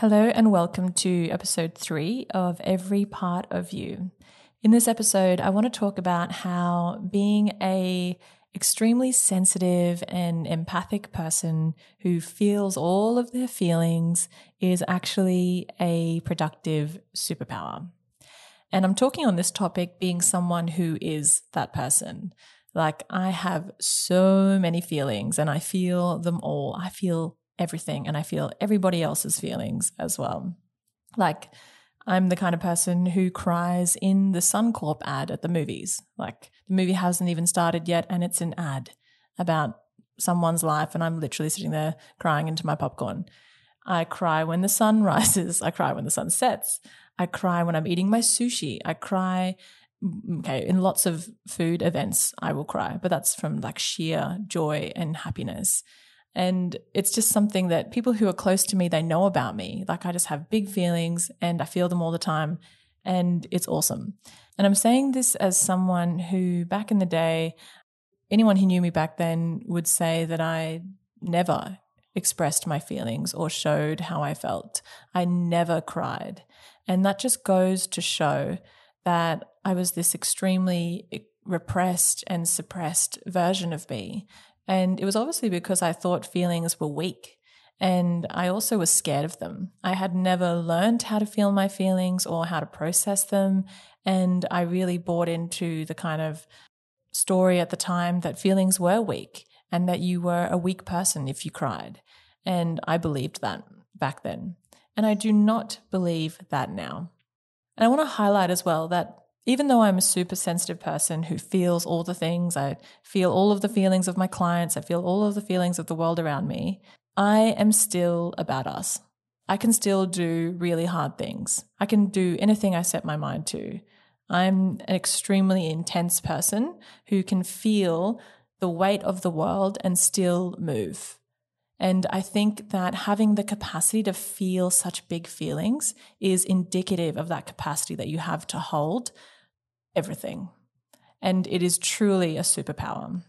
Hello, and welcome to episode three of Every Part of You. In this episode, I want to talk about how being a extremely sensitive and empathic person who feels all of their feelings is actually a productive superpower. And I'm talking on this topic being someone who is that person. Like, I have so many feelings and I feel them all. I feel everything and I feel everybody else's feelings as well. Like, I'm the kind of person who cries in the Suncorp ad at the movies. Like, the movie hasn't even started yet and it's an ad about someone's life, and I'm literally sitting there crying into my popcorn. I cry when the sun rises. I cry when the sun sets. I cry when I'm eating my sushi. I cry mm, okay, in lots of food events, I will cry, but that's from like sheer joy and happiness. And it's just something that people who are close to me, they know about me. Like I just have big feelings and I feel them all the time. And it's awesome. And I'm saying this as someone who back in the day, anyone who knew me back then would say that I never expressed my feelings or showed how I felt. I never cried. And that just goes to show that I was this extremely repressed and suppressed version of me and it was obviously because I thought feelings were weak. And I also was scared of them. I had never learned how to feel my feelings or how to process them. And I really bought into the kind of story at the time that feelings were weak and that you were a weak person if you cried. And I believed that back then. And I do not believe that now. And I want to highlight as well that even though I'm a super sensitive person who feels all the things, I feel all of the feelings of my clients, I feel all of the feelings of the world around me, I am still a badass. I can still do really hard things. I can do anything I set my mind to. I'm an extremely intense person who can feel the weight of the world and still move. And I think that having the capacity to feel such big feelings is indicative of that capacity that you have to hold everything. And it is truly a superpower.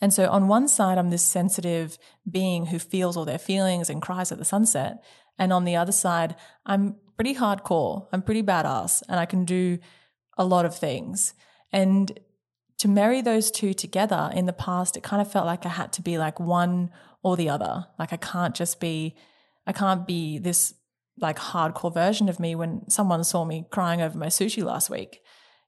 And so, on one side, I'm this sensitive being who feels all their feelings and cries at the sunset. And on the other side, I'm pretty hardcore. I'm pretty badass and I can do a lot of things. And to marry those two together in the past, it kind of felt like I had to be like one or the other. Like I can't just be, I can't be this like hardcore version of me when someone saw me crying over my sushi last week.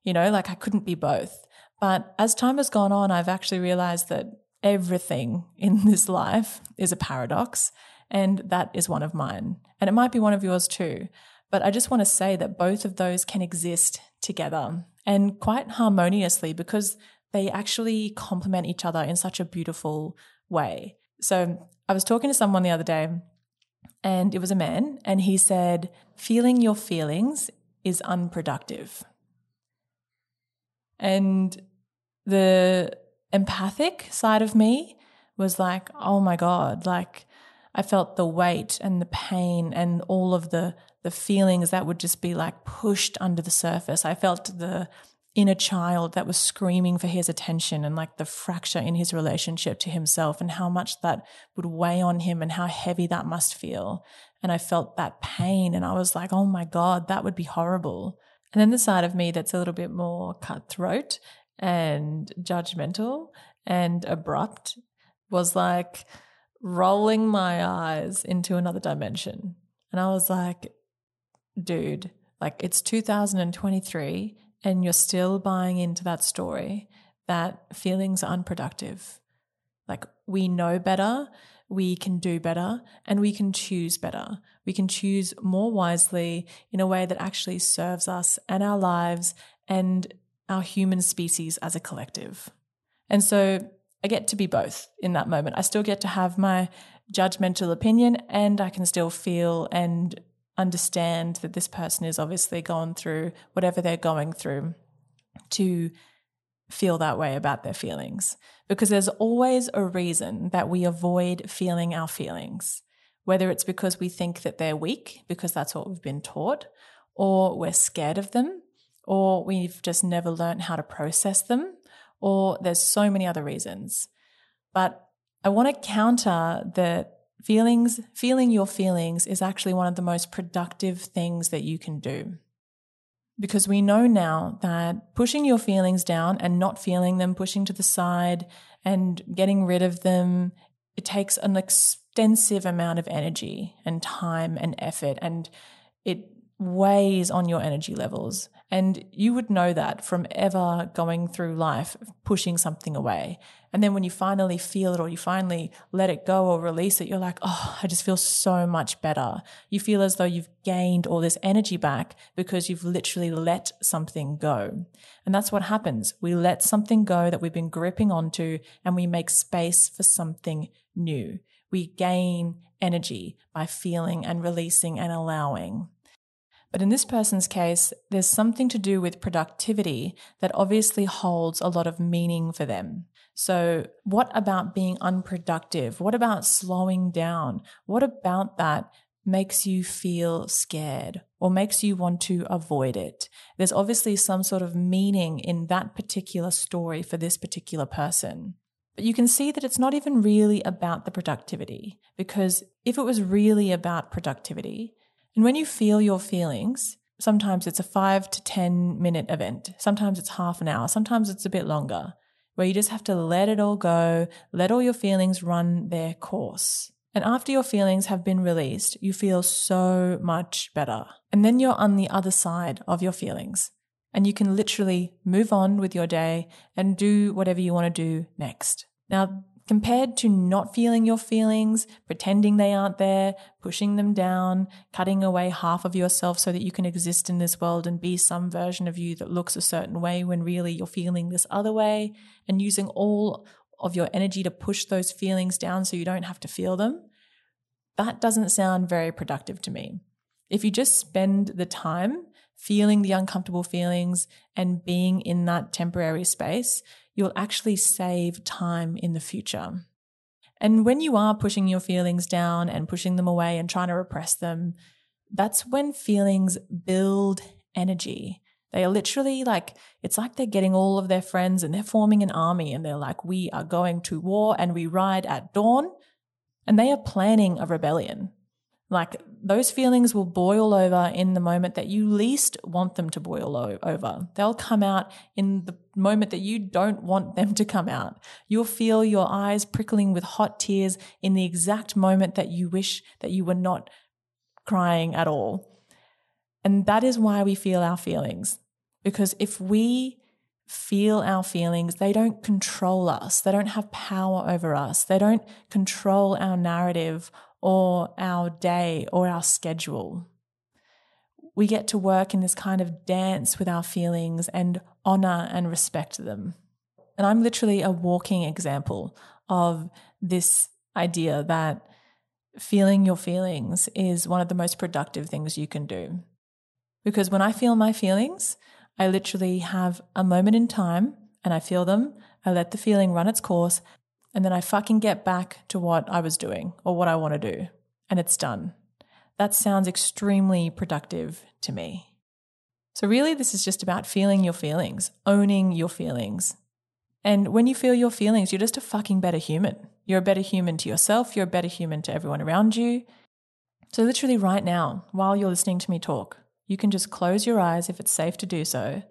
You know, like I couldn't be both. But as time has gone on, I've actually realized that everything in this life is a paradox. And that is one of mine. And it might be one of yours too. But I just want to say that both of those can exist together and quite harmoniously because they actually complement each other in such a beautiful way. So I was talking to someone the other day and it was a man and he said, feeling your feelings is unproductive. And the empathic side of me was like, oh my God, like I felt the weight and the pain and all of the the feelings that would just be like pushed under the surface. I felt the inner child that was screaming for his attention and like the fracture in his relationship to himself and how much that would weigh on him and how heavy that must feel. And I felt that pain and I was like, oh my God, that would be horrible. And then the side of me that's a little bit more cutthroat and judgmental and abrupt was like rolling my eyes into another dimension. And I was like, dude, like it's 2023 and you're still buying into that story that feelings are unproductive. Like we know better we can do better and we can choose better. We can choose more wisely in a way that actually serves us and our lives and our human species as a collective. And so I get to be both in that moment. I still get to have my judgmental opinion and I can still feel and understand that this person is obviously gone through whatever they're going through to feel that way about their feelings because there's always a reason that we avoid feeling our feelings, whether it's because we think that they're weak because that's what we've been taught, or we're scared of them, or we've just never learned how to process them, or there's so many other reasons. But I want to counter the feelings, feeling your feelings is actually one of the most productive things that you can do. Because we know now that pushing your feelings down and not feeling them, pushing to the side and getting rid of them, it takes an extensive amount of energy and time and effort and it weighs on your energy levels. And you would know that from ever going through life, pushing something away. And then when you finally feel it or you finally let it go or release it, you're like, oh, I just feel so much better. You feel as though you've gained all this energy back because you've literally let something go. And that's what happens. We let something go that we've been gripping onto and we make space for something new. We gain energy by feeling and releasing and allowing. But in this person's case, there's something to do with productivity that obviously holds a lot of meaning for them. So, what about being unproductive? What about slowing down? What about that makes you feel scared or makes you want to avoid it? There's obviously some sort of meaning in that particular story for this particular person. But you can see that it's not even really about the productivity, because if it was really about productivity, and when you feel your feelings, sometimes it's a five to 10 minute event, sometimes it's half an hour, sometimes it's a bit longer, where you just have to let it all go, let all your feelings run their course. And after your feelings have been released, you feel so much better. And then you're on the other side of your feelings. And you can literally move on with your day and do whatever you want to do next. Now, compared to not feeling your feelings, pretending they aren't there, pushing them down, cutting away half of yourself so that you can exist in this world and be some version of you that looks a certain way when really you're feeling this other way, and using all of your energy to push those feelings down so you don't have to feel them, that doesn't sound very productive to me. If you just spend the time feeling the uncomfortable feelings and being in that temporary space, you'll actually save time in the future. And when you are pushing your feelings down and pushing them away and trying to repress them, that's when feelings build energy. They are literally like, it's like they're getting all of their friends and they're forming an army and they're like, we are going to war and we ride at dawn. And they are planning a rebellion. Like those feelings will boil over in the moment that you least want them to boil over. They'll come out in the moment that you don't want them to come out. You'll feel your eyes prickling with hot tears in the exact moment that you wish that you were not crying at all. And that is why we feel our feelings. Because if we feel our feelings, they don't control us. They don't have power over us. They don't control our narrative or our day or our schedule. We get to work in this kind of dance with our feelings and honor and respect them. And I'm literally a walking example of this idea that feeling your feelings is one of the most productive things you can do. Because when I feel my feelings, I literally have a moment in time and I feel them. I let the feeling run its course and then I fucking get back to what I was doing or what I want to do, and it's done. That sounds extremely productive to me. So, really, this is just about feeling your feelings, owning your feelings. And when you feel your feelings, you're just a fucking better human. You're a better human to yourself, you're a better human to everyone around you. So, literally, right now, while you're listening to me talk, you can just close your eyes if it's safe to do so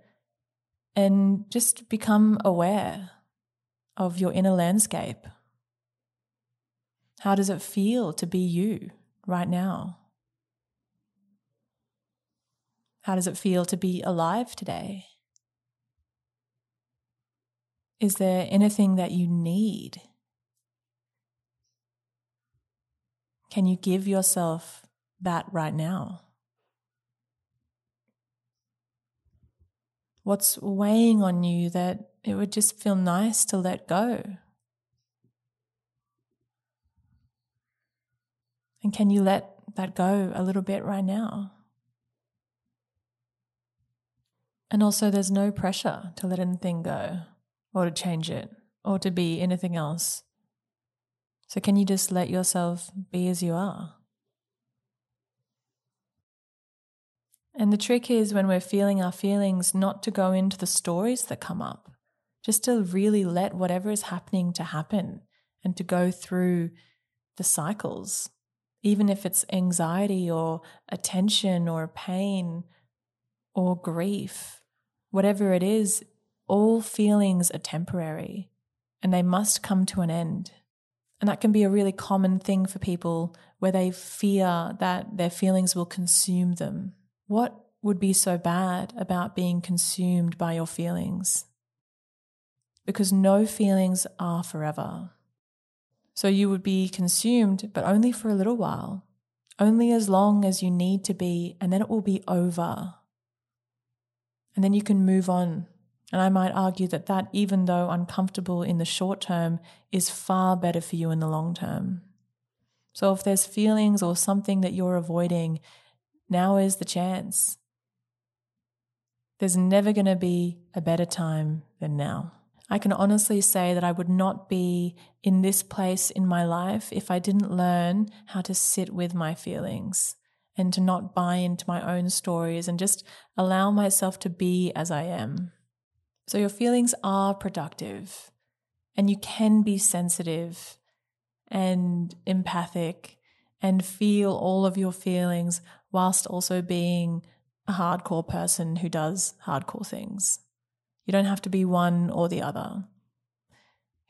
and just become aware of your inner landscape? How does it feel to be you right now? How does it feel to be alive today? Is there anything that you need? Can you give yourself that right now? What's weighing on you that it would just feel nice to let go. And can you let that go a little bit right now? And also, there's no pressure to let anything go or to change it or to be anything else. So, can you just let yourself be as you are? And the trick is when we're feeling our feelings, not to go into the stories that come up, just to really let whatever is happening to happen and to go through the cycles, even if it's anxiety or attention or pain or grief, whatever it is, all feelings are temporary and they must come to an end. And that can be a really common thing for people where they fear that their feelings will consume them. What would be so bad about being consumed by your feelings? Because no feelings are forever. So you would be consumed, but only for a little while, only as long as you need to be, and then it will be over. And then you can move on and I might argue that that, even though uncomfortable in the short term, is far better for you in the long term. So if there's feelings or something that you're avoiding, now is the chance. There's never going to be a better time than now. I can honestly say that I would not be in this place in my life if I didn't learn how to sit with my feelings and to not buy into my own stories and just allow myself to be as I am. So your feelings are productive and you can be sensitive and empathic and feel all of your feelings whilst also being a hardcore person who does hardcore things. You don't have to be one or the other.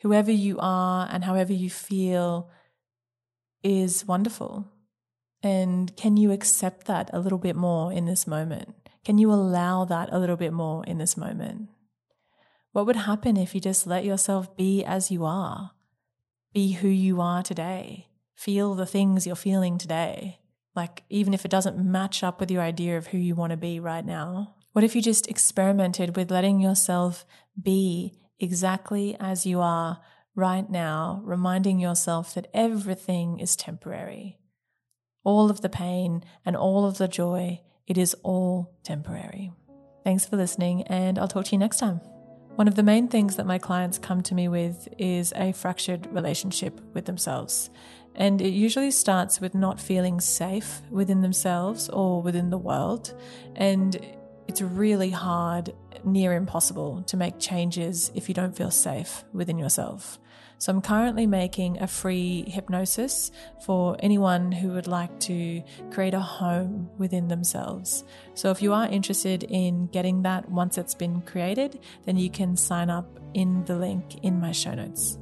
Whoever you are and however you feel is wonderful. And can you accept that a little bit more in this moment? Can you allow that a little bit more in this moment? What would happen if you just let yourself be as you are? Be who you are today. Feel the things you're feeling today. Like, even if it doesn't match up with your idea of who you want to be right now. What if you just experimented with letting yourself be exactly as you are right now, reminding yourself that everything is temporary? All of the pain and all of the joy, it is all temporary. Thanks for listening, and I'll talk to you next time. One of the main things that my clients come to me with is a fractured relationship with themselves. And it usually starts with not feeling safe within themselves or within the world. And it's really hard, near impossible, to make changes if you don't feel safe within yourself. So I'm currently making a free hypnosis for anyone who would like to create a home within themselves. So if you are interested in getting that once it's been created, then you can sign up in the link in my show notes.